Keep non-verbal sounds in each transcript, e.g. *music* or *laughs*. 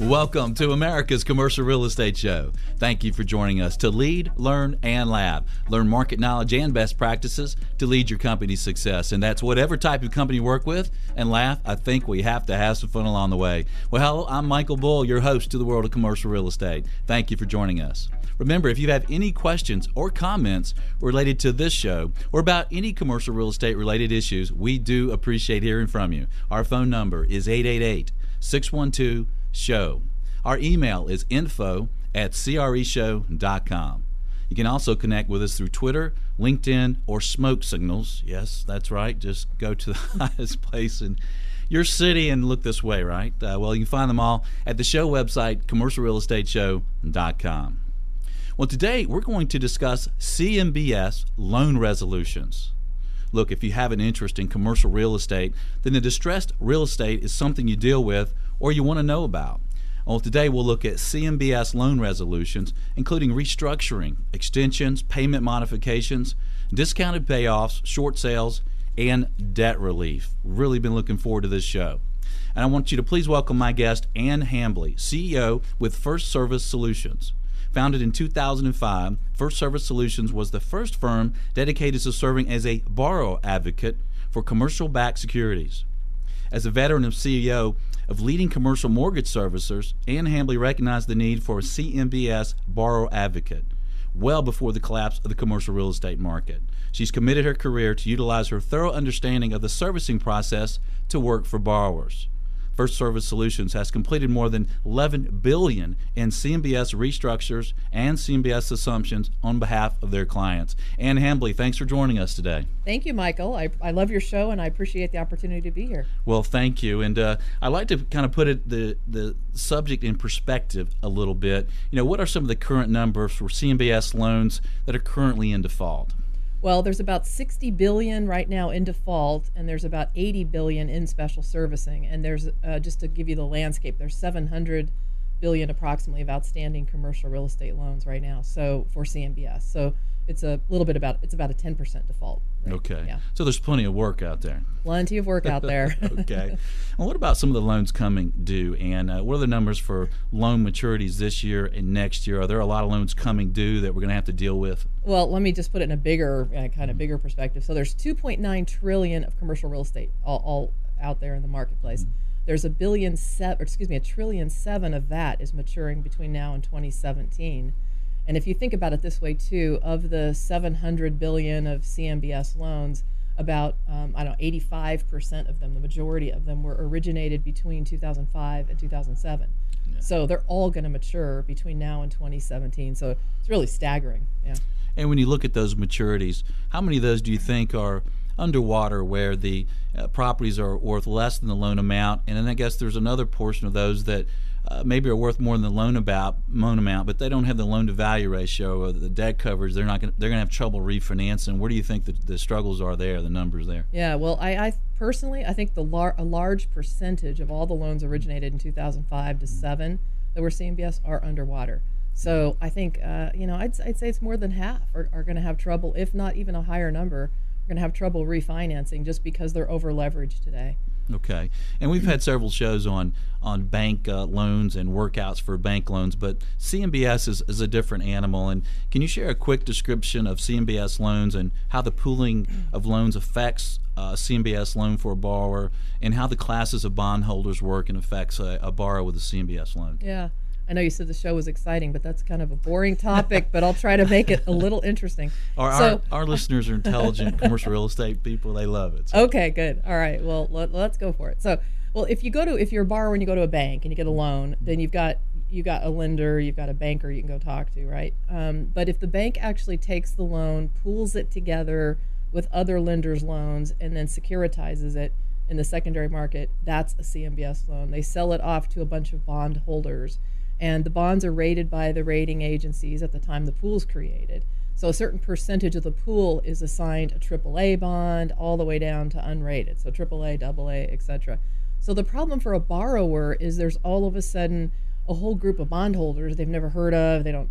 Welcome to America's Commercial Real Estate Show. Thank you for joining us to lead, learn, and laugh. Learn market knowledge and best practices to lead your company's success. And that's whatever type of company you work with. And laugh, I think we have to have some fun along the way. Well, hello, I'm Michael Bull, your host to the world of commercial real estate. Thank you for joining us. Remember, if you have any questions or comments related to this show or about any commercial real estate related issues, we do appreciate hearing from you. Our phone number is 888 612 show. Our email is info at creshow.com. You can also connect with us through Twitter, LinkedIn, or Smoke Signals. Yes, that's right. Just go to the *laughs* highest place in your city and look this way, right? Uh, well, you can find them all at the show website, commercialrealestateshow.com. Well, today we're going to discuss CMBS loan resolutions. Look, if you have an interest in commercial real estate, then the distressed real estate is something you deal with or you want to know about. Well, today we'll look at CMBS loan resolutions, including restructuring, extensions, payment modifications, discounted payoffs, short sales, and debt relief. Really been looking forward to this show. And I want you to please welcome my guest, Ann Hambly, CEO with First Service Solutions. Founded in 2005, First Service Solutions was the first firm dedicated to serving as a borrower advocate for commercial backed securities. As a veteran of CEO, of leading commercial mortgage servicers, Ann Hambly recognized the need for a CMBS borrower advocate well before the collapse of the commercial real estate market. She's committed her career to utilize her thorough understanding of the servicing process to work for borrowers. First Service Solutions has completed more than 11 billion in CMBS restructures and CMBS assumptions on behalf of their clients. Ann Hambly, thanks for joining us today. Thank you, Michael. I, I love your show and I appreciate the opportunity to be here. Well, thank you. And uh, I like to kind of put it the the subject in perspective a little bit. You know, what are some of the current numbers for CMBS loans that are currently in default? Well, there's about 60 billion right now in default, and there's about 80 billion in special servicing. And there's uh, just to give you the landscape, there's 700 billion approximately of outstanding commercial real estate loans right now. So for CMBS, so it's a little bit about it's about a 10% default. Right? Okay. Yeah. So there's plenty of work out there. Plenty of work out there. *laughs* okay. *laughs* Well, what about some of the loans coming due? And uh, what are the numbers for loan maturities this year and next year? Are there a lot of loans coming due that we're going to have to deal with? Well, let me just put it in a bigger uh, kind of bigger perspective. So there's 2.9 trillion of commercial real estate all, all out there in the marketplace. Mm-hmm. There's a billion seven, excuse me, a trillion seven of that is maturing between now and 2017. And if you think about it this way too, of the 700 billion of CMBS loans, about um, I don't know 85% of them, the majority of them were originated between 2005 and 2007. Yeah. So they're all going to mature between now and 2017. So it's really staggering. Yeah. And when you look at those maturities, how many of those do you think are underwater where the uh, properties are worth less than the loan amount? And then I guess there's another portion of those that uh, maybe are worth more than the loan about loan amount, but they don't have the loan to value ratio or the debt coverage. They're not going. They're going to have trouble refinancing. Where do you think the, the struggles are there? The numbers there? Yeah. Well, I, I personally, I think the lar- a large percentage of all the loans originated in 2005 to seven that were CMBS are underwater. So I think uh, you know I'd, I'd say it's more than half are, are going to have trouble, if not even a higher number, are going to have trouble refinancing just because they're over leveraged today. Okay, and we've had several shows on on bank uh, loans and workouts for bank loans, but CMBS is, is a different animal. And can you share a quick description of CMBS loans and how the pooling of loans affects uh, CMBS loan for a borrower, and how the classes of bondholders work and affects a, a borrower with a CMBS loan? Yeah. I know you said the show was exciting, but that's kind of a boring topic. but I'll try to make it a little interesting. *laughs* Our, so, our, our, listeners are intelligent *laughs* commercial real estate people; they love it. So. Okay, good. All right, well let, us go for it. So, well, if you go to if you're a borrower and you go to a bank and you get a loan, then you've got you've got a lender, you've got a banker you can go talk to, right? Um, but if the bank actually takes the loan, pools it together with other lenders' loans, and then securitizes it in the secondary market, that's a CMBS loan. They sell it off to a bunch of bond holders and the bonds are rated by the rating agencies at the time the pool's created. So a certain percentage of the pool is assigned a AAA bond all the way down to unrated, so AAA, AA, etc. So the problem for a borrower is there's all of a sudden a whole group of bondholders they've never heard of, they don't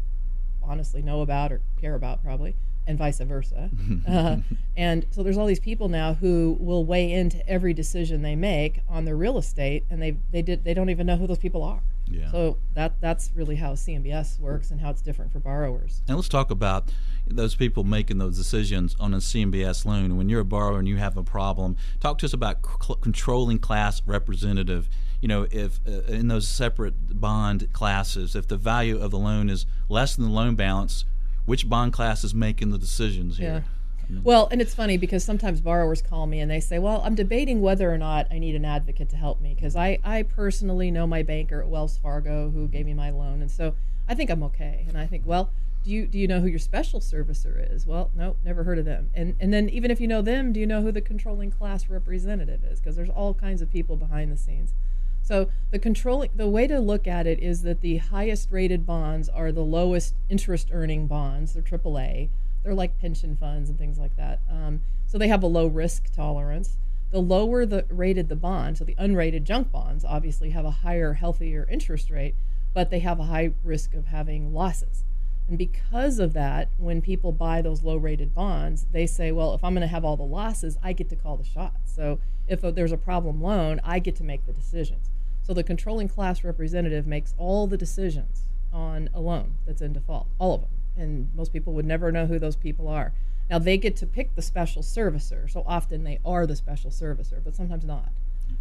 honestly know about or care about probably, and vice versa. *laughs* uh, and so there's all these people now who will weigh into every decision they make on their real estate, and they they did they don't even know who those people are. Yeah. So that that's really how CMBS works and how it's different for borrowers. And let's talk about those people making those decisions on a CMBS loan. When you're a borrower and you have a problem, talk to us about c- controlling class representative. You know, if uh, in those separate bond classes, if the value of the loan is less than the loan balance, which bond class is making the decisions here? Yeah. Mm. Well, and it's funny because sometimes borrowers call me and they say, Well, I'm debating whether or not I need an advocate to help me because I, I personally know my banker at Wells Fargo who gave me my loan. And so I think I'm okay. And I think, Well, do you do you know who your special servicer is? Well, no, never heard of them. And and then even if you know them, do you know who the controlling class representative is? Because there's all kinds of people behind the scenes. So the controlling the way to look at it is that the highest rated bonds are the lowest interest earning bonds. They're AAA. They're like pension funds and things like that. Um, so they have a low risk tolerance. The lower the rated the bond, so the unrated junk bonds obviously have a higher, healthier interest rate, but they have a high risk of having losses. And because of that, when people buy those low rated bonds, they say, well, if I'm going to have all the losses, I get to call the shots. So if there's a problem loan, I get to make the decisions. So the controlling class representative makes all the decisions on a loan that's in default, all of them. And most people would never know who those people are. Now they get to pick the special servicer. So often they are the special servicer, but sometimes not.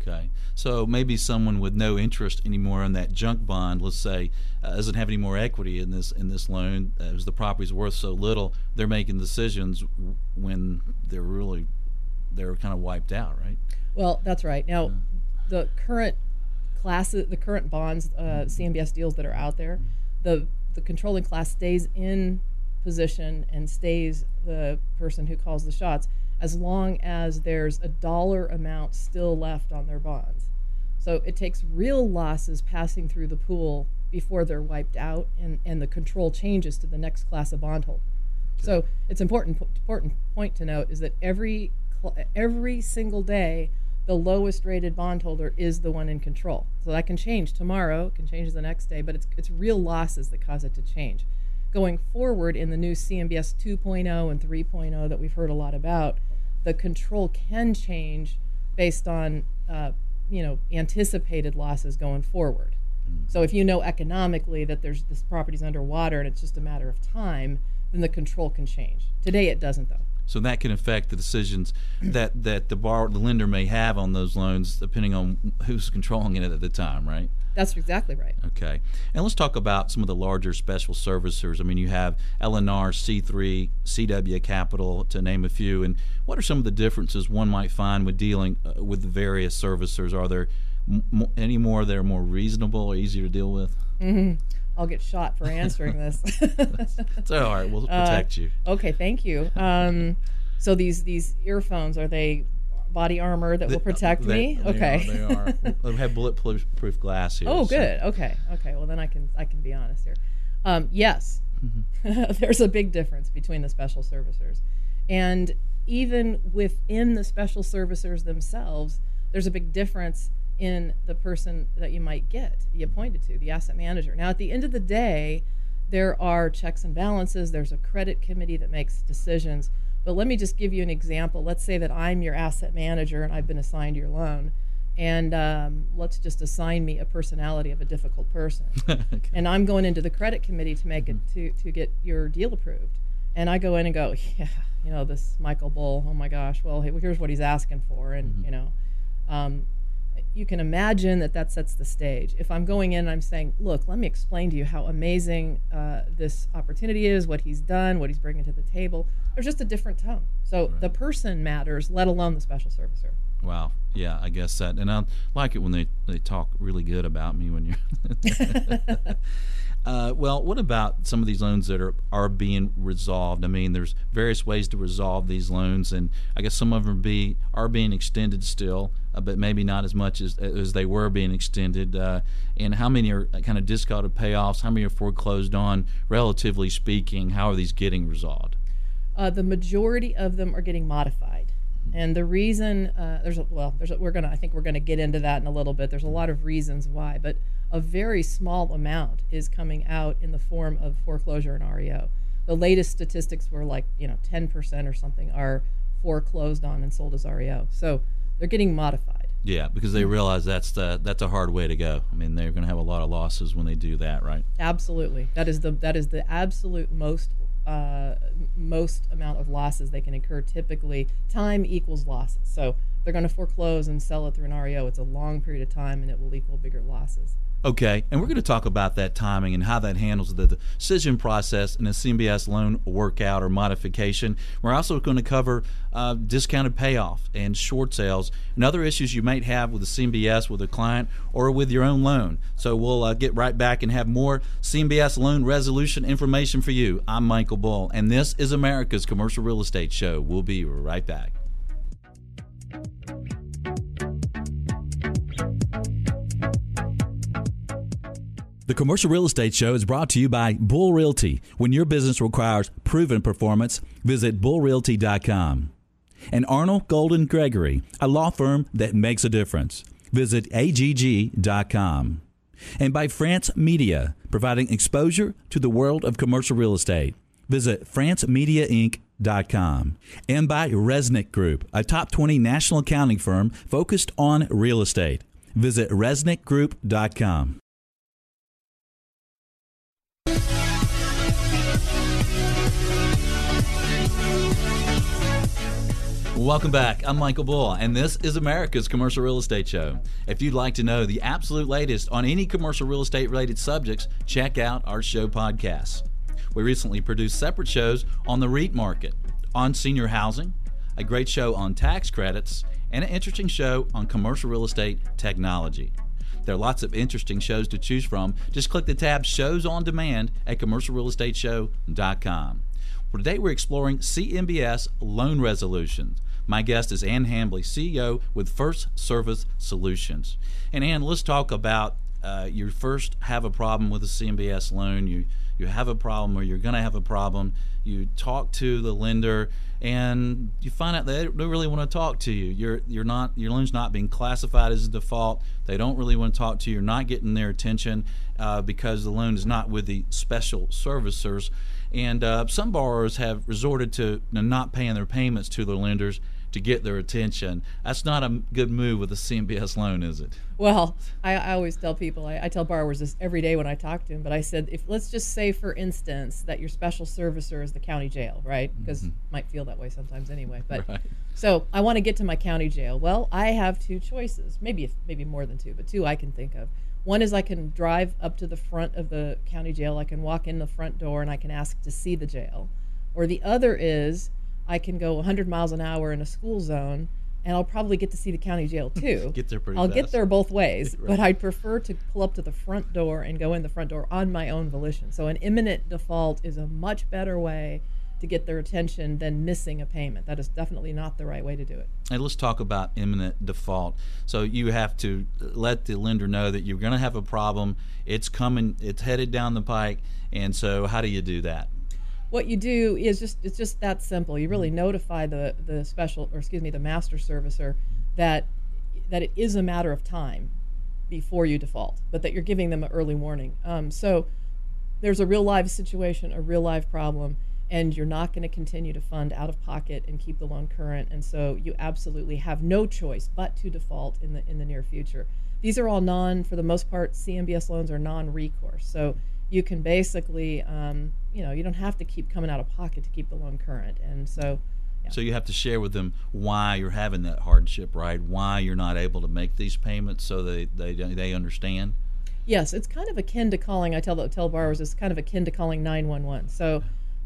Okay, so maybe someone with no interest anymore in that junk bond, let's say, uh, doesn't have any more equity in this in this loan, uh, the property's worth so little, they're making decisions when they're really they're kind of wiped out, right? Well, that's right. Now, yeah. the current classes, the current bonds, uh, CMBS deals that are out there, the the controlling class stays in position and stays the person who calls the shots as long as there's a dollar amount still left on their bonds. So it takes real losses passing through the pool before they're wiped out and, and the control changes to the next class of bondholder. Okay. So it's important important point to note is that every every single day the lowest rated bondholder is the one in control. So that can change tomorrow, it can change the next day, but it's it's real losses that cause it to change. Going forward in the new CMBS 2.0 and 3.0 that we've heard a lot about, the control can change based on uh, you know anticipated losses going forward. Mm-hmm. So if you know economically that there's this property's underwater and it's just a matter of time, then the control can change. Today it doesn't though. So that can affect the decisions that, that the borrower, the lender may have on those loans, depending on who's controlling it at the time, right? That's exactly right. Okay. And let's talk about some of the larger special servicers. I mean, you have LNR, C3, CW Capital, to name a few. And what are some of the differences one might find with dealing uh, with the various servicers? Are there m- any more that are more reasonable or easier to deal with? Mm-hmm. I'll get shot for answering this. *laughs* It's all right. We'll uh, protect uh, you. Okay, thank you. Um, so these these earphones are they body armor that will protect they, me? They okay. Are, they are. *laughs* we have bulletproof glass here. Oh, good. So. Okay. Okay. Well, then I can I can be honest here. Um, yes, mm-hmm. *laughs* there's a big difference between the special servicers, and even within the special servicers themselves, there's a big difference in the person that you might get you appointed to the asset manager. Now, at the end of the day, there are checks and balances. There's a credit committee that makes decisions but let me just give you an example. Let's say that I'm your asset manager and I've been assigned your loan. And um, let's just assign me a personality of a difficult person. *laughs* okay. And I'm going into the credit committee to make it mm-hmm. to, to get your deal approved. And I go in and go, *laughs* yeah, you know, this Michael Bull, oh my gosh, well, here's what he's asking for. And, mm-hmm. you know, um, you can imagine that that sets the stage. If I'm going in and I'm saying, look, let me explain to you how amazing uh, this opportunity is, what he's done, what he's bringing to the table, there's just a different tone. So right. the person matters, let alone the special servicer. Wow. Yeah, I guess that. And I like it when they, they talk really good about me when you're. *laughs* Uh, well, what about some of these loans that are, are being resolved? I mean, there's various ways to resolve these loans, and I guess some of them be are being extended still, uh, but maybe not as much as as they were being extended. Uh, and how many are kind of discounted payoffs? How many are foreclosed on? Relatively speaking, how are these getting resolved? Uh, the majority of them are getting modified. Mm-hmm. And the reason uh, there's a, well, there's a, we're gonna I think we're gonna get into that in a little bit. There's a lot of reasons why, but a very small amount is coming out in the form of foreclosure and REO. the latest statistics were like you know 10% or something are foreclosed on and sold as REO. So they're getting modified. Yeah, because they realize that's the that's a hard way to go. I mean, they're going to have a lot of losses when they do that, right? Absolutely. That is the that is the absolute most uh, most amount of losses they can incur. Typically, time equals losses. So they're going to foreclose and sell it through an REO. It's a long period of time, and it will equal bigger losses. Okay, and we're going to talk about that timing and how that handles the decision process in a CMBS loan workout or modification. We're also going to cover uh, discounted payoff and short sales and other issues you might have with a CMBS with a client or with your own loan. So we'll uh, get right back and have more CMBS loan resolution information for you. I'm Michael Bull, and this is America's Commercial Real Estate Show. We'll be right back. The Commercial Real Estate Show is brought to you by Bull Realty. When your business requires proven performance, visit bullrealty.com. And Arnall Golden Gregory, a law firm that makes a difference. Visit agg.com. And by France Media, providing exposure to the world of commercial real estate. Visit francemediainc.com. And by Reznick Group, a top 20 national accounting firm focused on real estate. Visit reznickgroup.com. Welcome back. I'm Michael Bull, and this is America's Commercial Real Estate Show. If you'd like to know the absolute latest on any commercial real estate related subjects, check out our show podcasts. We recently produced separate shows on the REIT market, on senior housing, a great show on tax credits, and an interesting show on commercial real estate technology. There are lots of interesting shows to choose from. Just click the tab Shows on Demand at commercialrealestateshow.com. For today, we're exploring CMBS loan resolutions. My guest is Ann Hambly, CEO with First Service Solutions. And Ann, let's talk about uh, you first have a problem with a CMBS loan. You you have a problem, or you're going to have a problem. You talk to the lender, and you find out they don't really want to talk to you. You're you're not your loan's not being classified as a default. They don't really want to talk to you. You're not getting their attention uh, because the loan is not with the special servicers. And uh, some borrowers have resorted to not paying their payments to their lenders to get their attention. That's not a good move with a CMBS loan, is it? Well, I, I always tell people, I, I, tell borrowers this every day when I talk to them, but I said, if let's just say, for instance, that your special servicer is the county jail, right? Because mm-hmm. might feel that way sometimes anyway. But *laughs* right. so I want to get to my county jail. Well, I have two choices, maybe maybe more than two, but two I can think of. One is I can drive up to the front of the county jail. I can walk in the front door and I can ask to see the jail. Or the other is I can go 100 miles an hour in a school zone and I'll probably get to see the county jail *laughs* too. get there pretty I'll fast. get there both ways, *laughs* right. but I'd prefer to pull up to the front door and go in the front door on my own volition. So an imminent default is a much better way to get their attention than missing a payment. That is definitely not the right way to do it. And let's talk about imminent default. So you have to let the lender know that you're going to have a problem. It's coming. It's headed down the pike. And so, how do you do that? What you do is just it's just that simple. You really notify the the special or excuse me the master servicer that that it is a matter of time before you default, but that you're giving them an early warning. Um, so there's a real live situation, a real live problem and you're not going to continue to fund out of pocket and keep the loan current and so you absolutely have no choice but to default in the in the near future these are all non for the most part cmbs loans are non-recourse so you can basically um, you know you don't have to keep coming out of pocket to keep the loan current and so yeah. So you have to share with them why you're having that hardship, right? Why you're not able to make these payments, so they they they understand. Yes, it's kind of akin to calling. I tell the tell borrowers it's kind of akin to calling nine one one. So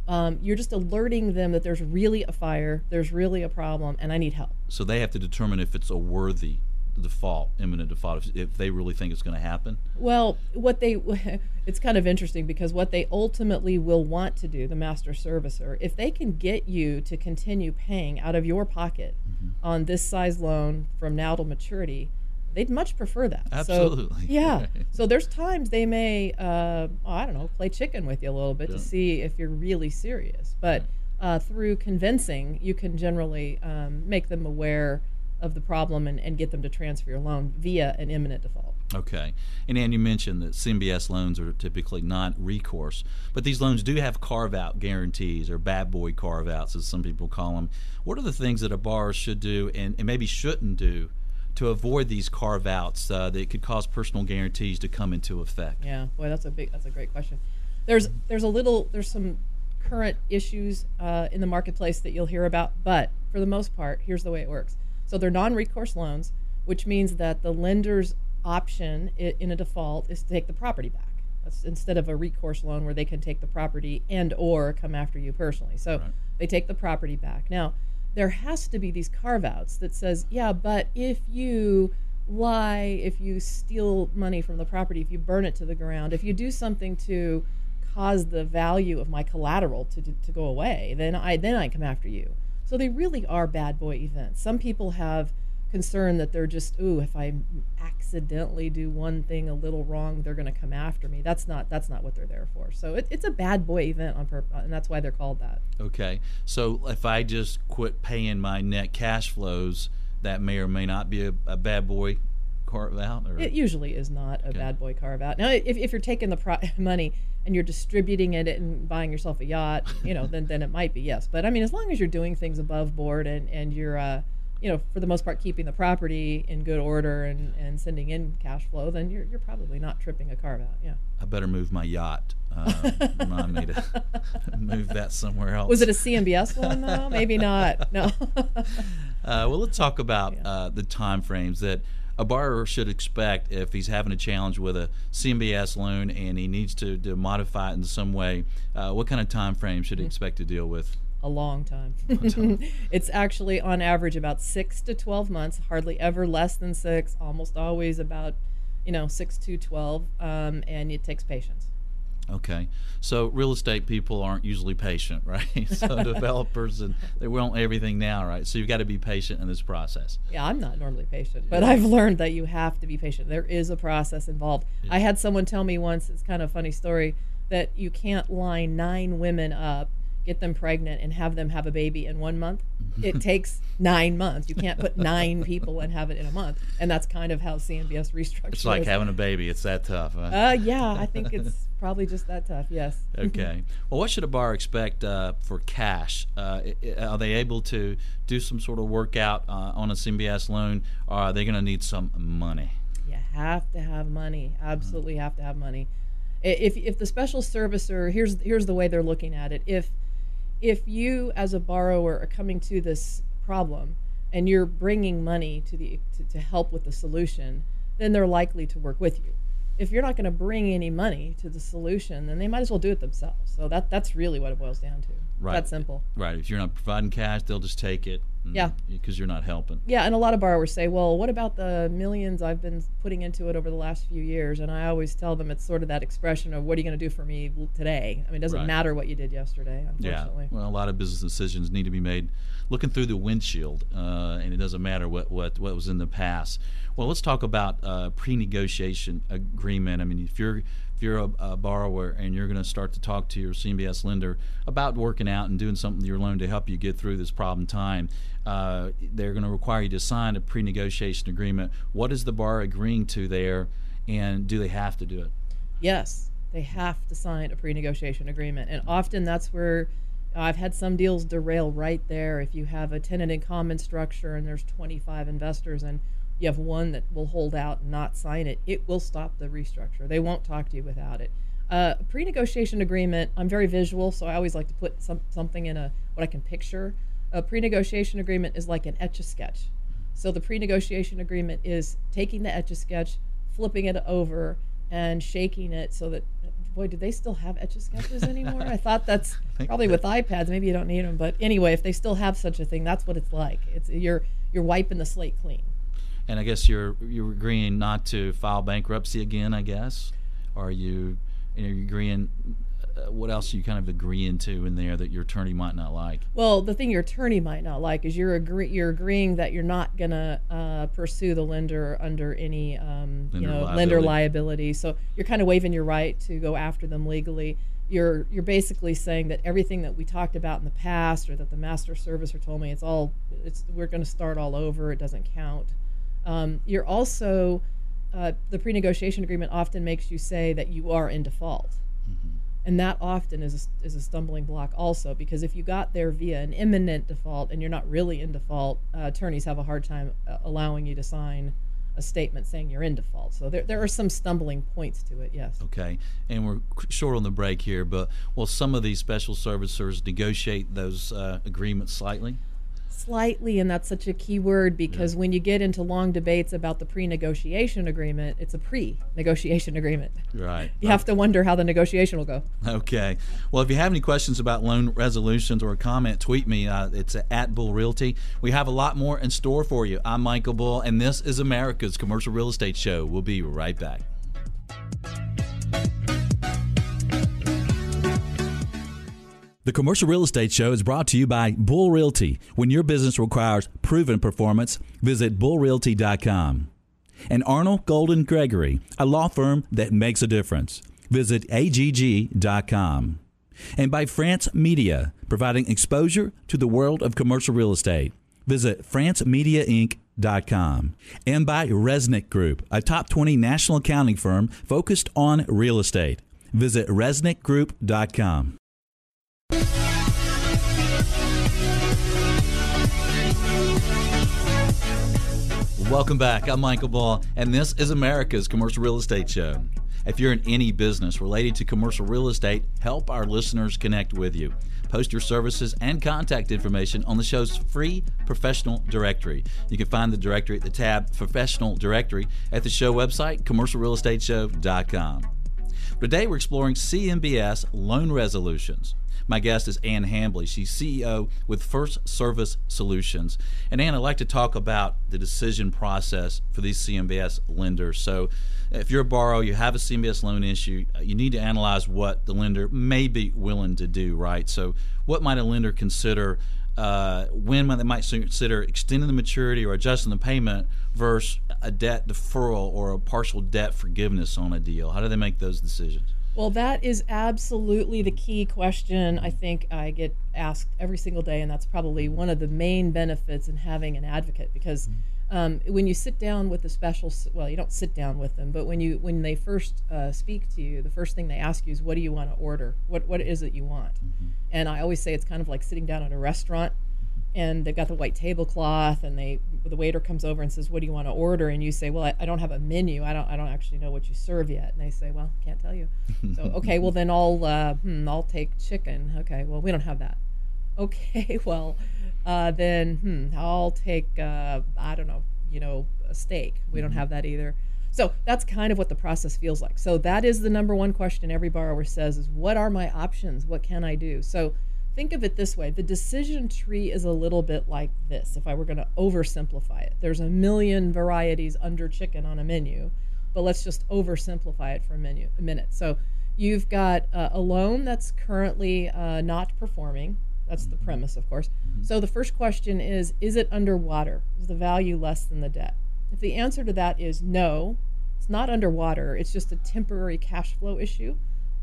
um, you're just alerting them that there's really a fire, there's really a problem, and I need help. So they have to determine if it's a worthy default, imminent default, if, if they really think it's going to happen. Well, what they *laughs* it's kind of interesting because what they ultimately will want to do, the master servicer, if they can get you to continue paying out of your pocket mm-hmm. on this size loan from now to maturity, they'd much prefer that. Absolutely. So, *laughs* yeah. so there's times they may, uh, oh, I don't know, play chicken with you a little bit yeah. to see if you're really serious. But uh, through convincing, you can generally um, make them aware of the problem and, and get them to transfer your loan via an imminent default. Okay. And Ann, you mentioned that CMBS loans are typically not recourse, but these loans do have carve out guarantees or bad boy carve outs, as some people call them. What are the things that a borrower should do and, and maybe shouldn't do to avoid these carve outs uh, that could cause personal guarantees to come into effect? Yeah, boy, that's a big, that's a great question. There's, there's a little, there's some current issues uh, in the marketplace that you'll hear about, but for the most part, here's the way it works. So they're non recourse loans, which means that the lender's option in a default is to take the property back. That's instead of a recourse loan where they can take the property and or come after you personally. So right. they take the property back. Now, there has to be these carve outs that says, yeah, but if you lie, if you steal money from the property, if you burn it to the ground, if you do something to cause the value of my collateral to, to, to go away, then I then I come after you. So they really are bad boy events. Some people have concern that they're just ooh if i accidentally do one thing a little wrong they're going to come after me that's not that's not what they're there for so it, it's a bad boy event on purpose and that's why they're called that okay so if i just quit paying my net cash flows that may or may not be a, a bad boy carve out or? it usually is not a okay. bad boy carve out now if, if you're taking the pro- *laughs* money and you're distributing it and buying yourself a yacht you know then then it might be yes but i mean as long as you're doing things above board and and you're uh you know, for the most part, keeping the property in good order and, and sending in cash flow, then you're, you're probably not tripping a carve out. Yeah. I better move my yacht. Uh, remind me to *laughs* move that somewhere else. Was it a CMBS one though? Maybe not. No. *laughs* uh, well, let's talk about yeah. uh, the time frames that a borrower should expect if he's having a challenge with a CMBS loan and he needs to, to modify it in some way. Uh, what kind of time frame should he expect to deal with? a long time. *laughs* it's actually on average about six to 12 months, hardly ever less than six, almost always about, you know, six to 12, um, and it takes patience. Okay, so real estate people aren't usually patient, *laughs* right? *laughs* so developers and they want everything now, right? So you've got to be patient in this process. Yeah, I'm not normally patient, but I've learned that you have to be patient. There is a process involved. Yeah. I had someone tell me once, it's kind of a funny story, that you can't line nine women up get them pregnant and have them have a baby in one month it takes nine months. You can't put nine people and have it in a month. And that's kind of how cmbs restructured it's like is. having a baby. It's that tough huh? uh, yeah i think it's *laughs* probably just that tough yes. Okay. Well what should a borrower expect uh, for cash? Uh, are they able to do some sort of workout uh, on a cmbs loan? Or are they going to need some money? You have to have money. Absolutely mm-hmm. have to have money. If, if the special servicer here's here's the way they're looking at it. If if you as a borrower are coming to this problem and you're bringing money to the to, to help with the solution then they're likely to work with you. If you're not going to bring any money to the solution then they might as well do it themselves. So that that's really what it boils down to. Right that simple. Right. If you're not providing cash they'll just take it yeah. Because you're not helping. Yeah and a lot of borrowers say well what about the millions i've been putting into it over the last few years? And i always tell them it's sort of that expression of what are you going to do for me today? I mean it doesn't right. matter what you did yesterday unfortunately. Yeah well a lot of business decisions need to be made looking through the windshield uh, and it doesn't matter what, what what was in the past. Well let's talk about uh, pre-negotiation agreement. I mean if you're if you're a, a borrower and you're going to start to talk to your CMBS lender about working out and doing something with your loan to help you get through this problem time, uh, they're going to require you to sign a pre-negotiation agreement. What is the borrower agreeing to there, and do they have to do it? Yes, they have to sign a pre-negotiation agreement, and often that's where I've had some deals derail right there. If you have a tenant in common structure and there's 25 investors and you have one that will hold out and not sign it, it will stop the restructure. They won't talk to you without it. Uh, a pre-negotiation agreement. I'm very visual, so I always like to put some, something in a what I can picture. A pre-negotiation agreement is like an etch a sketch. So the pre-negotiation agreement is taking the etch a sketch, flipping it over, and shaking it so that boy, do they still have etch a sketches *laughs* anymore? I thought that's I probably with iPads. Maybe you don't need them, but anyway, if they still have such a thing, that's what it's like. It's you're you're wiping the slate clean and I guess you're you're agreeing not to file bankruptcy again. I guess, or are you are you agreeing? Uh, what else are you kind of agreeing to in there that your attorney might not like? Well, the thing your attorney might not like is you're agree you're agreeing that you're not gonna uh, pursue the lender under any um, lender you know liability. lender liability. So you're kind of waiving your right to go after them legally you're you're basically saying that everything that we talked about in the past or that the master servicer told me it's all it's we're going to start all over it doesn't count um, you're also uh, the pre-negotiation agreement often makes you say that you are in default. And that often is a, is a stumbling block also because if you got there via an imminent default and you're not really in default, uh, attorneys have a hard time uh, allowing you to sign a statement saying you're in default. So there, there are some stumbling points to it, yes. Okay, and we're short on the break here, but will some of these special servicers negotiate those uh, agreements slightly? Slightly, and that's such a key word because yeah. when you get into long debates about the pre-negotiation agreement, it's a pre-negotiation agreement. Right. You have to wonder how the negotiation will go. Okay. Well, if you have any questions about loan resolutions or a comment, tweet me. Uh, it's at Bull Realty. We have a lot more in store for you. I'm Michael Bull, and this is America's Commercial Real Estate Show. We'll be right back. The Commercial Real Estate Show is brought to you by Bull Realty. When your business requires proven performance, visit bullrealty.com. And Arnall Golden Gregory, a law firm that makes a difference. Visit agg.com. And by France Media, providing exposure to the world of commercial real estate. Visit francemediainc.com. And by Reznick Group, a top 20 national accounting firm focused on real estate. Visit reznickgroup.com. Welcome back. I'm Michael Bull, and this is America's Commercial Real Estate Show. If you're in any business related to commercial real estate, help our listeners connect with you. Post your services and contact information on the show's free professional directory. You can find the directory at the tab Professional Directory at the show website, commercialrealestateshow.com. Today, we're exploring CMBS loan resolutions. My guest is Ann Hambly. She's CEO with First Service Solutions. And Ann, I'd like to talk about the decision process for these CMBS lenders. So, if you're a borrower, you have a CMBS loan issue, uh, you need to analyze what the lender may be willing to do, right? So, what might a lender consider? Uh, when they might consider extending the maturity or adjusting the payment versus a debt deferral or a partial debt forgiveness on a deal? How do they make those decisions? Well, that is absolutely the key question I think I get asked every single day, and that's probably one of the main benefits in having an advocate because mm-hmm. um, when you sit down with the special, well, you don't sit down with them, but when you when they first uh, speak to you, the first thing they ask you is, "What do you want to order? What what is it you want?" Mm-hmm. And I always say it's kind of like sitting down at a restaurant and they've got the white tablecloth and they the waiter comes over and says what do you want to order? And you say well I, I, don't have a menu. I don't i don't actually know what you serve yet. And they say well can't tell you. So *laughs* okay well then i'll uh, hmm, i'll take chicken. Okay well we don't have that. *laughs* Okay well uh, then hmm, i'll take uh, i don't know you know a steak. We don't mm-hmm. have that either. So that's kind of what the process feels like. So that is the number one question every borrower says is what are my options? What can i do? So think of it this way the decision tree is a little bit like this if I were going to oversimplify it. There's a million varieties under chicken on a menu, but let's just oversimplify it for a, menu, a minute. So you've got uh, a loan that's currently uh, not performing. That's the premise, of course. Mm-hmm. So the first question is Is it underwater? Is the value less than the debt? If the answer to that is no, it's not underwater, it's just a temporary cash flow issue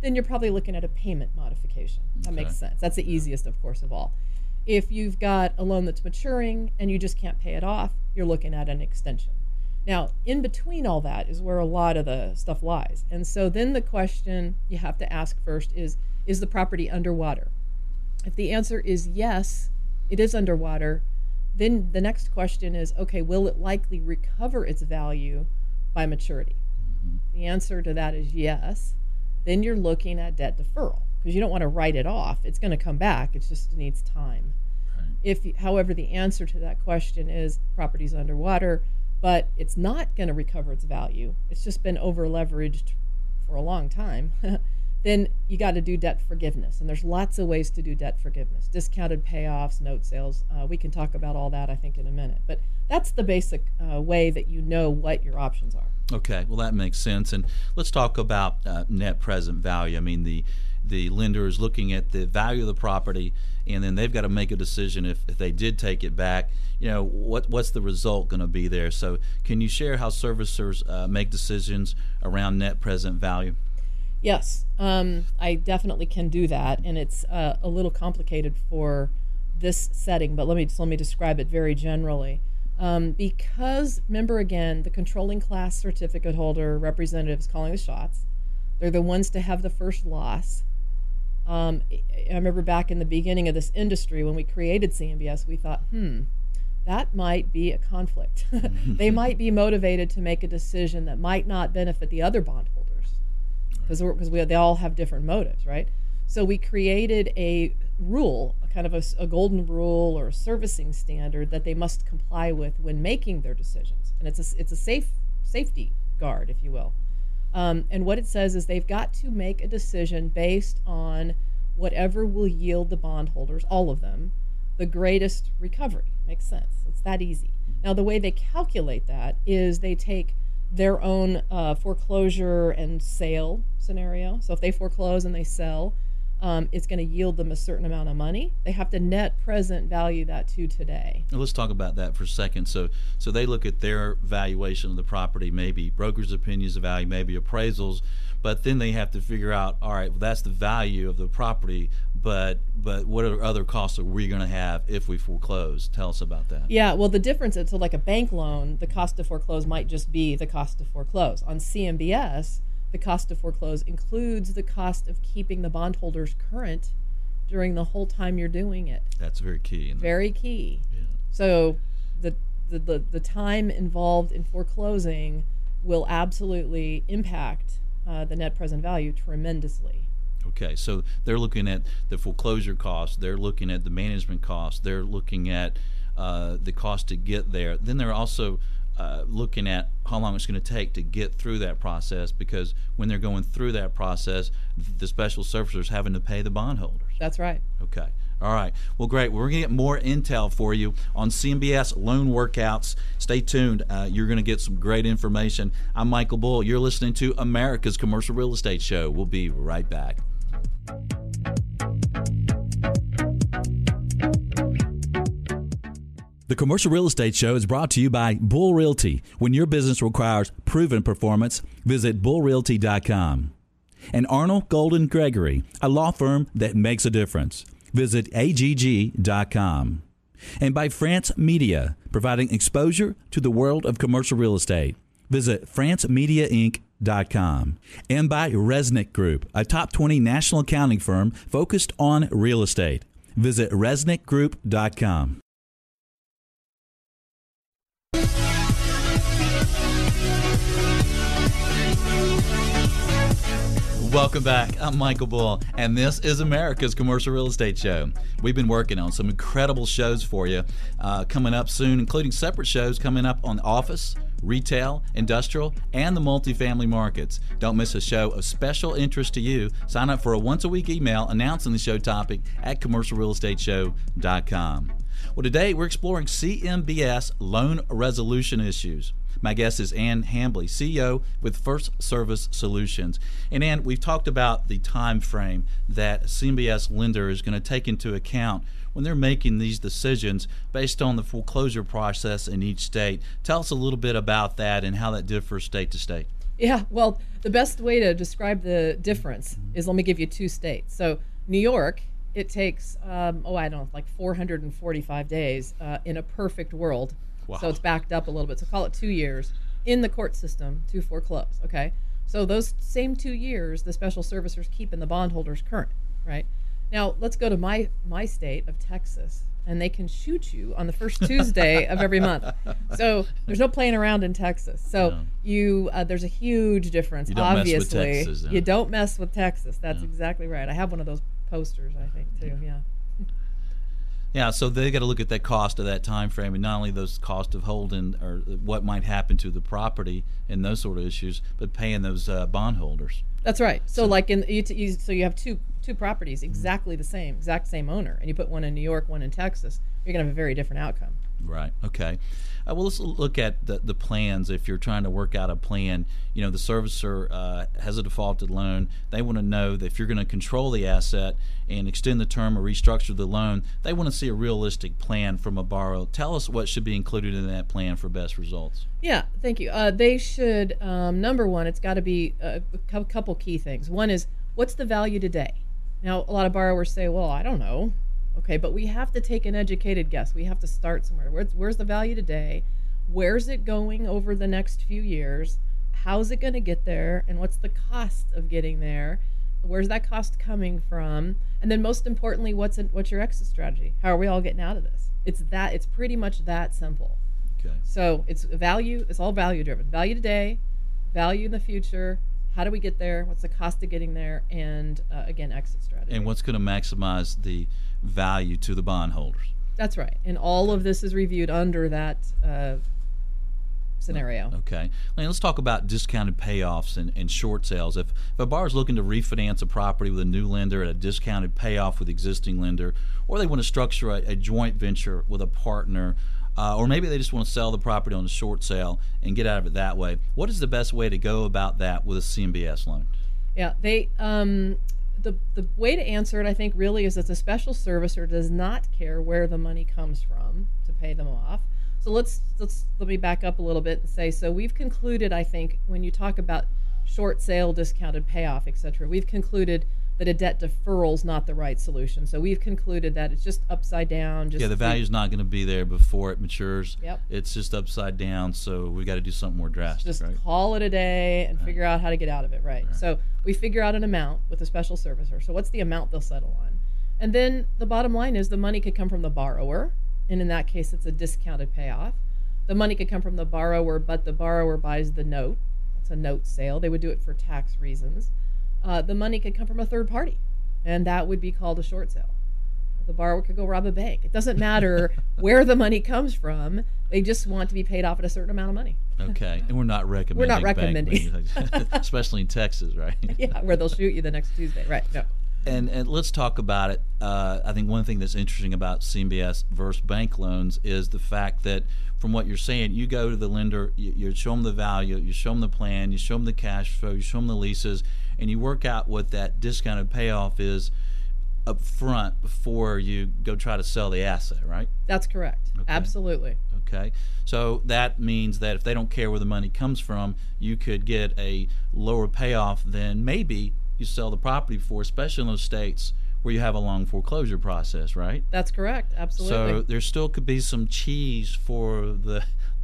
then you're probably looking at a payment modification. That okay. makes sense. That's the easiest, of course, of all. If you've got a loan that's maturing and you just can't pay it off, you're looking at an extension. Now, in between all that is where a lot of the stuff lies. And so then the question you have to ask first is Is the property underwater? If the answer is yes, it is underwater, then the next question is okay, will it likely recover its value by maturity? Mm-hmm. The answer to that is yes then you're looking at debt deferral because you don't want to write it off. It's going to come back. It just needs time. Right. If, however, the answer to that question is property's underwater, but it's not going to recover its value. It's just been over leveraged for a long time. *laughs* then you got to do debt forgiveness. And there's lots of ways to do debt forgiveness discounted payoffs, note sales. Uh, we can talk about all that, I think, in a minute. But that's the basic uh, way that you know what your options are. Okay, well, that makes sense. And let's talk about uh, net present value. I mean, the the lender is looking at the value of the property, and then they've got to make a decision if, if they did take it back. You know, what what's the result going to be there? So, can you share how servicers uh, make decisions around net present value? Yes, um, I definitely can do that, and it's uh, a little complicated for this setting. But let me let me describe it very generally. Um, because, remember again, the controlling class certificate holder representatives calling the shots, they're the ones to have the first loss. Um, I remember back in the beginning of this industry when we created CMBS, we thought, hmm, that might be a conflict. *laughs* they might be motivated to make a decision that might not benefit the other bondholders because because they all have different motives, right? So we created a rule, a kind of a, a, golden rule or a servicing standard that they must comply with when making their decisions, and it's a it's a safe safety guard, if you will. Um, and what it says is they've got to make a decision based on whatever will yield the bondholders, all of them, the greatest recovery. Makes sense. It's that easy. Now, the way they calculate that is they take their own uh, foreclosure and sale scenario. So if they foreclose and they sell, um, it's going to yield them a certain amount of money. They have to net present value that to today. Well, let's talk about that for a second. So, so they look at their valuation of the property, maybe brokers' opinions of value, maybe appraisals, but then they have to figure out, all right, well, that's the value of the property, but but what are other costs are we going to have if we foreclose? Tell us about that. Yeah, well, the difference is so like a bank loan, the cost to foreclose might just be the cost to foreclose. On CMBS the cost to foreclose includes the cost of keeping the bondholders current during the whole time you're doing it. That's very key. Very key. Yeah. So the, the, the, the, time involved in foreclosing will absolutely impact uh, the net present value tremendously. Okay, so they're looking at the foreclosure costs, they're looking at the management costs, they're looking at uh, the cost to get there. Then they're also uh, looking at how long it's going to take to get through that process because when they're going through that process, the special servicers having to pay the bondholders. That's right. Okay. All right. Well, great. We're going to get more intel for you on CMBS loan workouts. Stay tuned. Uh, you're going to get some great information. I'm Michael Bull. You're listening to America's Commercial Real Estate Show. We'll be right back. The Commercial Real Estate Show is brought to you by Bull Realty. When your business requires proven performance, visit bullrealty.com. And Arnall Golden Gregory, a law firm that makes a difference. Visit agg.com. And by France Media, providing exposure to the world of commercial real estate. Visit francemediainc.com. And by Reznick Group, a top 20 national accounting firm focused on real estate. Visit reznickgroup.com. Welcome back. I'm Michael Bull, and this is America's Commercial Real Estate Show. We've been working on some incredible shows for you uh, coming up soon, including separate shows coming up on office, retail, industrial, and the multifamily markets. Don't miss a show of special interest to you. Sign up for a once a week email announcing the show topic at commercialrealestateshow.com. Well, today we're exploring CMBS loan resolution issues. My guest is Ann Hambly, CEO with First Service Solutions. And Ann, we've talked about the time frame that CMBS lender is going to take into account when they're making these decisions based on the foreclosure process in each state. Tell us a little bit about that and how that differs state to state. Yeah, well, the best way to describe the difference mm-hmm. is let me give you two states. So, New York, it takes, um, oh, I don't know, like 445 days uh, in a perfect world Wow. So it's backed up a little bit. So call it two years in the court system to foreclose. Okay. So those same two years, the special servicers keep in the bondholders current, right? Now let's go to my my state of Texas, and they can shoot you on the first Tuesday of every month. So there's no playing around in Texas. So no. you uh, there's a huge difference. You obviously, Texas, you don't mess with Texas. That's exactly right. I have one of those posters, I think, too. Yeah. *laughs* Yeah, so they got to look at that cost of that time frame, and not only those cost of holding or what might happen to the property and those sort of issues, but paying those uh, bondholders. That's right. So, so like in you, t- you, so you have two two properties exactly the same, exact same owner, and you put one in New York, one in Texas, you're gonna have a very different outcome. Right. Okay. Uh, well, let's look at the, the plans. If you're trying to work out a plan, you know, the servicer uh, has a defaulted loan. They want to know that if you're going to control the asset and extend the term or restructure the loan, they want to see a realistic plan from a borrower. Tell us what should be included in that plan for best results. Yeah, thank you. Uh, they should, um, number one, it's got to be a couple key things. One is, what's the value today? Now, a lot of borrowers say, well, I don't know Okay, but we have to take an educated guess. We have to start somewhere. Where's, where's the value today? Where's it going over the next few years? How's it going to get there? And what's the cost of getting there? Where's that cost coming from? And then, most importantly, what's in, what's your exit strategy? How are we all getting out of this? It's that. It's pretty much that simple. Okay. So it's value. It's all value driven. Value today, value in the future. How do we get there? What's the cost of getting there? And uh, again, exit strategy. And what's going to maximize the value to the bondholders? That's right. And all of this is reviewed under that uh, scenario. Okay. Now, let's talk about discounted payoffs and, and short sales. If, if a borrower is looking to refinance a property with a new lender at a discounted payoff with existing lender, or they want to structure a, a joint venture with a partner, uh, or maybe they just want to sell the property on a short sale and get out of it that way, what is the best way to go about that with a CMBS loan? Yeah, they um, the the way to answer it, I think, really is that the special servicer does not care where the money comes from to pay them off. So let's let's let me back up a little bit and say so we've concluded I think when you talk about short sale discounted payoff etc we've concluded that a debt deferral is not the right solution. So we've concluded that it's just upside down just yeah the value is not going to be there before it matures. Yep. it's just upside down so we've got to do something more drastic just right? call it a day and figure out how to get out of it right. so we figure out an amount with a special servicer. So what's the amount they'll settle on? And then the bottom line is the money could come from the borrower and in that case it's a discounted payoff. The money could come from the borrower but the borrower buys the note. It's a note sale. They would do it for tax reasons uh, the money could come from a third party and that would be called a short sale. The borrower could go rob a bank. It doesn't matter *laughs* where the money comes from. They just want to be paid off at a certain amount of money. Okay and we're not recommending We're not recommending. *laughs* especially in texas right? *laughs* Yeah where they'll shoot you the next tuesday right no. And, and let's talk about it. Uh, I think one thing that's interesting about CMBS versus bank loans is the fact that, from what you're saying, you go to the lender, you, you show them the value, you show them the plan, you show them the cash flow, you show them the leases, and you work out what that discounted payoff is up front before you go try to sell the asset, right? That's correct. Okay. Absolutely. Okay, so that means that if they don't care where the money comes from, you could get a lower payoff than maybe you sell the property for, especially in those states where you have a long foreclosure process, right? That's correct. Absolutely. So there still could be some cheese for the.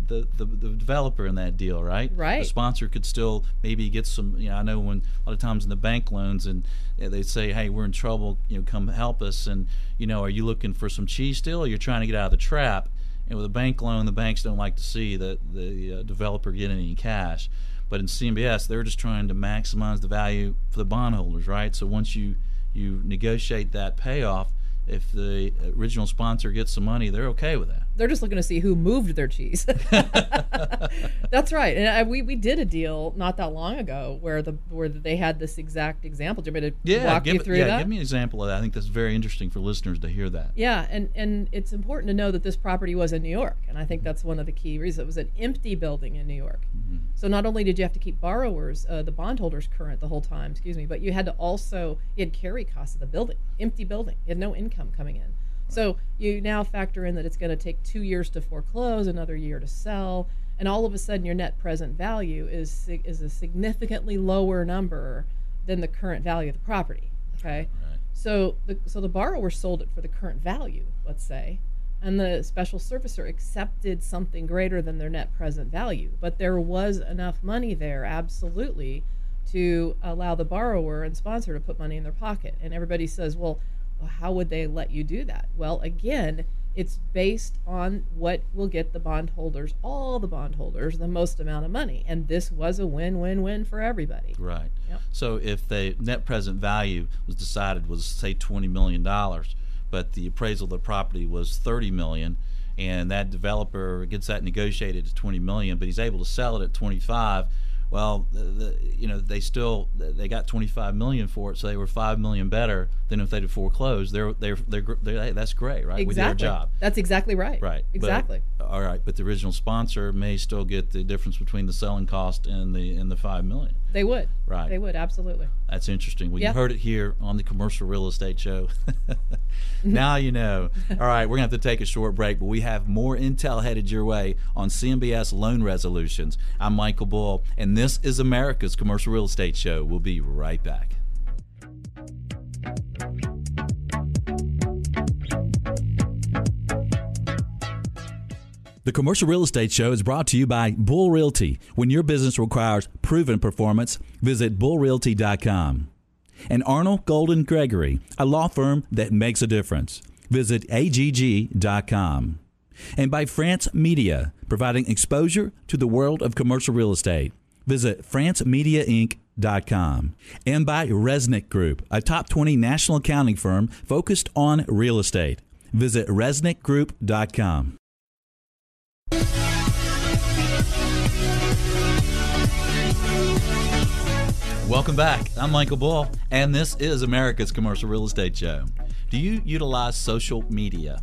The, the, the developer in that deal, right? Right. The sponsor could still maybe get some. You know, I know when a lot of times in the bank loans, and they say, "Hey, we're in trouble. You know, come help us." And you know, are you looking for some cheese still, or you're trying to get out of the trap? And with a bank loan, the banks don't like to see that the uh, developer get any cash. But in CMBS, they're just trying to maximize the value for the bondholders, right? So once you you negotiate that payoff, if the original sponsor gets some money, they're okay with that. They're just looking to see who moved their cheese. *laughs* *laughs* That's right. And I, we, we did a deal not that long ago where the where they had this exact example. Do you want me to Yeah, walk give, you through yeah, that? give me an example of that. I think that's very interesting for listeners to hear that. Yeah, and, and it's important to know that this property was in New York, and I think that's one of the key reasons. It was an empty building in New York. So not only did you have to keep borrowers, uh, the bondholders current the whole time, excuse me, but you had to also you had carry costs of the building, empty building. You had no income coming in. So you now factor in that it's going to take two years to foreclose, another year to sell, and all of a sudden your net present value is is a significantly lower number than the current value of the property. Okay. Right. So the so the borrower sold it for the current value, let's say, and the special servicer accepted something greater than their net present value. But there was enough money there, absolutely, to allow the borrower and sponsor to put money in their pocket. And everybody says, well, how would they let you do that? Well, again, it's based on what will get the bondholders, all the bondholders, the most amount of money. And this was a win-win-win for everybody. Right. Yep. So if the net present value was decided was say twenty million dollars, but the appraisal of the property was 30 million, and that developer gets that negotiated to twenty million, but he's able to sell it at twenty five. Well, the, the, you know they still they got 25 million for it, so they were five million better than if they'd have foreclosed. They're they're they're, they're hey, that's great, right? We did our Exactly. job. That's exactly right. Right. But- Exactly. all right, but the original sponsor may still get the difference between the selling cost and the and the five million. They would. Right. They would absolutely. That's interesting. Well, Yeah. you heard it here on the Commercial Real Estate Show. *laughs* now you know. *laughs* All right, we're going to have to take a short break, but we have more intel headed your way on CMBS loan resolutions. I'm Michael Bull, and this is America's Commercial Real Estate Show. We'll be right back. The Commercial Real Estate Show is brought to you by Bull Realty. When your business requires proven performance, visit bullrealty.com. And Arnall Golden Gregory, a law firm that makes a difference. Visit agg.com. And by France Media, providing exposure to the world of commercial real estate. Visit francemediainc.com. And by Reznick Group, a top 20 national accounting firm focused on real estate. Visit reznickgroup.com. Welcome back. I'm Michael Bull, and this is America's Commercial Real Estate Show. Do you utilize social media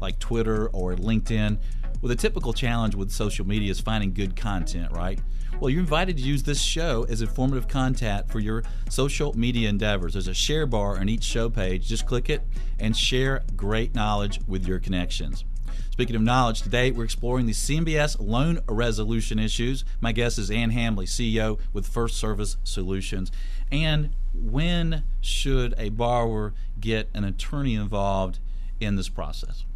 like Twitter or LinkedIn? Well, the typical challenge with social media is finding good content, right? Well, you're invited to use this show as informative content for your social media endeavors. There's a share bar on each show page. Just click it and share great knowledge with your connections. Speaking of knowledge, today we're exploring the CMBS loan resolution issues. My guest is Ann Hambly, CEO with First Service Solutions. And when should a borrower get an attorney involved in this process?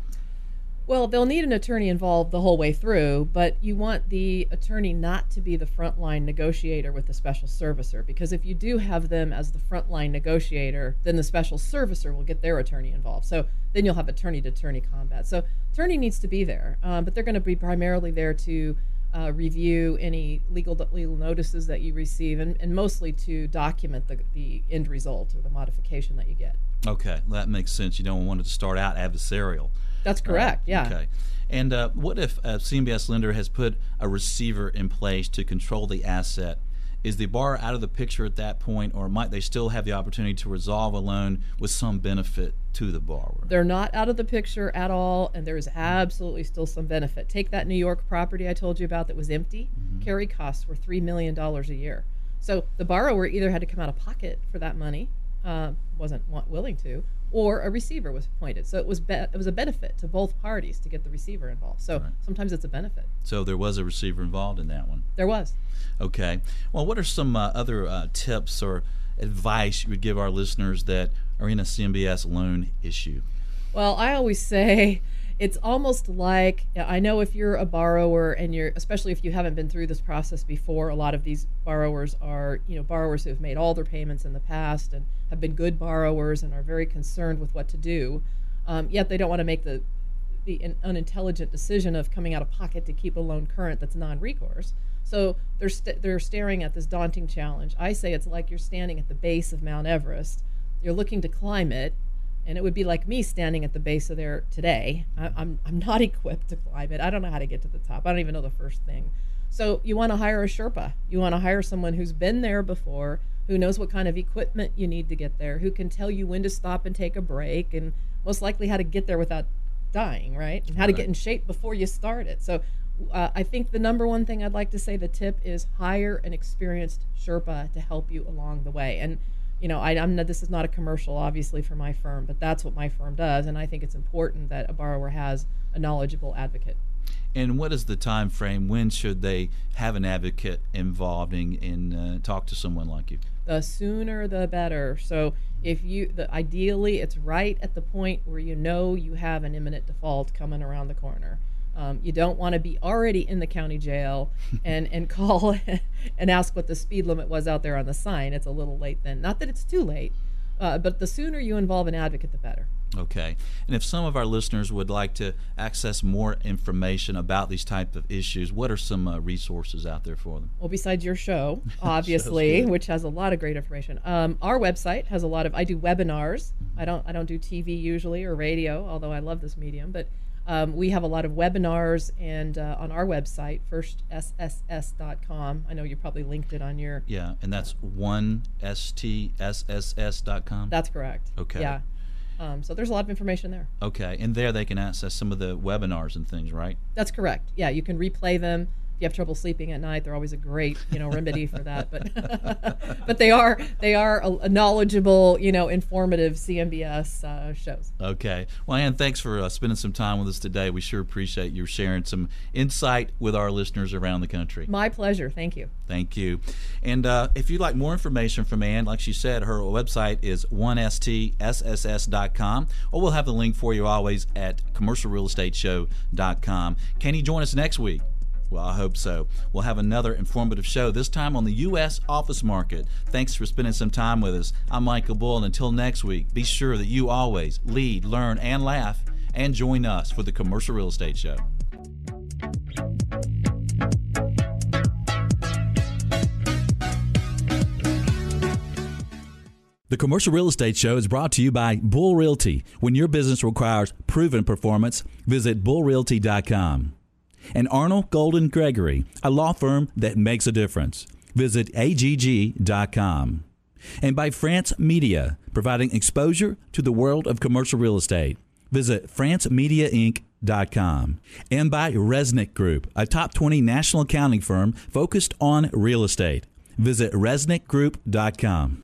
Well, they'll need an attorney involved the whole way through, but you want the attorney not to be the frontline negotiator with the special servicer because if you do have them as the frontline negotiator, then the special servicer will get their attorney involved. So then you'll have attorney to attorney combat. So attorney needs to be there, um, but they're going to be primarily there to uh, review any legal legal notices that you receive, and, and mostly to document the, the end result or the modification that you get. Okay, that makes sense. You don't want it to start out adversarial. That's correct. Right. Yeah. Okay. And uh, what if a CMBS lender has put a receiver in place to control the asset? Is the borrower out of the picture at that point, or might they still have the opportunity to resolve a loan with some benefit to the borrower? They're not out of the picture at all, and there is absolutely still some benefit. Take that New York property I told you about that was empty. Mm-hmm. Carry costs were $3 million a year. So the borrower either had to come out of pocket for that money, uh, wasn't willing to, or a receiver was appointed. So it was be- it was a benefit to both parties to get the receiver involved. So right. sometimes it's a benefit. So there was a receiver involved in that one. There was. Okay. Well, what are some uh, other uh, tips or advice you would give our listeners that are in a CMBS loan issue? Well, I always say it's almost like I know if you're a borrower and you're especially if you haven't been through this process before, a lot of these borrowers are, you know, borrowers who have made all their payments in the past and have been good borrowers and are very concerned with what to do. Um, yet they don't want to make the the unintelligent decision of coming out of pocket to keep a loan current that's non-recourse. So they're st- they're staring at this daunting challenge. I say it's like you're standing at the base of Mount Everest. You're looking to climb it, and it would be like me standing at the base of there today. I, I'm I'm not *laughs* equipped to climb it. I don't know how to get to the top. I don't even know the first thing. So you want to hire a Sherpa. You want to hire someone who's been there before, who knows what kind of equipment you need to get there, who can tell you when to stop and take a break, and most likely how to get there without dying, right? And how right. to get in shape before you start it. So uh, I think the number one thing I'd like to say, the tip is hire an experienced Sherpa to help you along the way. And you know, I, am not, this is not a commercial, obviously, for my firm, but that's what my firm does, and I think it's important that a borrower has a knowledgeable advocate. And what is the time frame? When should they have an advocate involved in, in uh, talk to someone like you? The sooner the better. So if you, the, ideally, it's right at the point where you know you have an imminent default coming around the corner. Um, you don't want to be already in the county jail *laughs* and, and call *laughs* and ask what the speed limit was out there on the sign. It's a little late then. Not that it's too late, uh, but the sooner you involve an advocate, the better. Okay. And if some of our listeners would like to access more information about these type of issues, what are some uh, resources out there for them? Well, besides your show, *laughs* obviously, which has a lot of great information, um, our website has a lot of. I do webinars. Mm-hmm. I don't. I don't do TV usually or radio, although I love this medium, but um, we have a lot of webinars and uh, on our website, firstsss.com. I know you probably linked it on your. Yeah, and that's one stsss.com. That's correct. Okay. Yeah. Um, so there's a lot of information there. Okay, and there they can access some of the webinars and things, right? That's correct. Yeah, you can replay them. You have trouble sleeping at night, they're always a great, you know, remedy for that. But *laughs* but they are they are a, knowledgeable, you know, informative CMBS uh, shows. Okay. Well, Ann, thanks for uh, spending some time with us today. We sure appreciate you sharing some insight with our listeners around the country. My pleasure. Thank you. Thank you. And uh, if you'd like more information from Ann, like she said, her website is 1stsss.com, or we'll have the link for you always at commercialrealestateshow.com. Can you join us next week? Well, I hope so. We'll have another informative show, this time on the U.S. office market. Thanks for spending some time with us. I'm Michael Bull, and until next week, be sure that you always lead, learn, and laugh, and join us for the Commercial Real Estate Show. The Commercial Real Estate Show is brought to you by Bull Realty. When your business requires proven performance, visit bullrealty.com. And Arnall Golden Gregory, a law firm that makes a difference. Visit agg.com. And by France Media, providing exposure to the world of commercial real estate. Visit francemediainc.com. And by Reznick Group, a top 20 national accounting firm focused on real estate. Visit reznickgroup.com.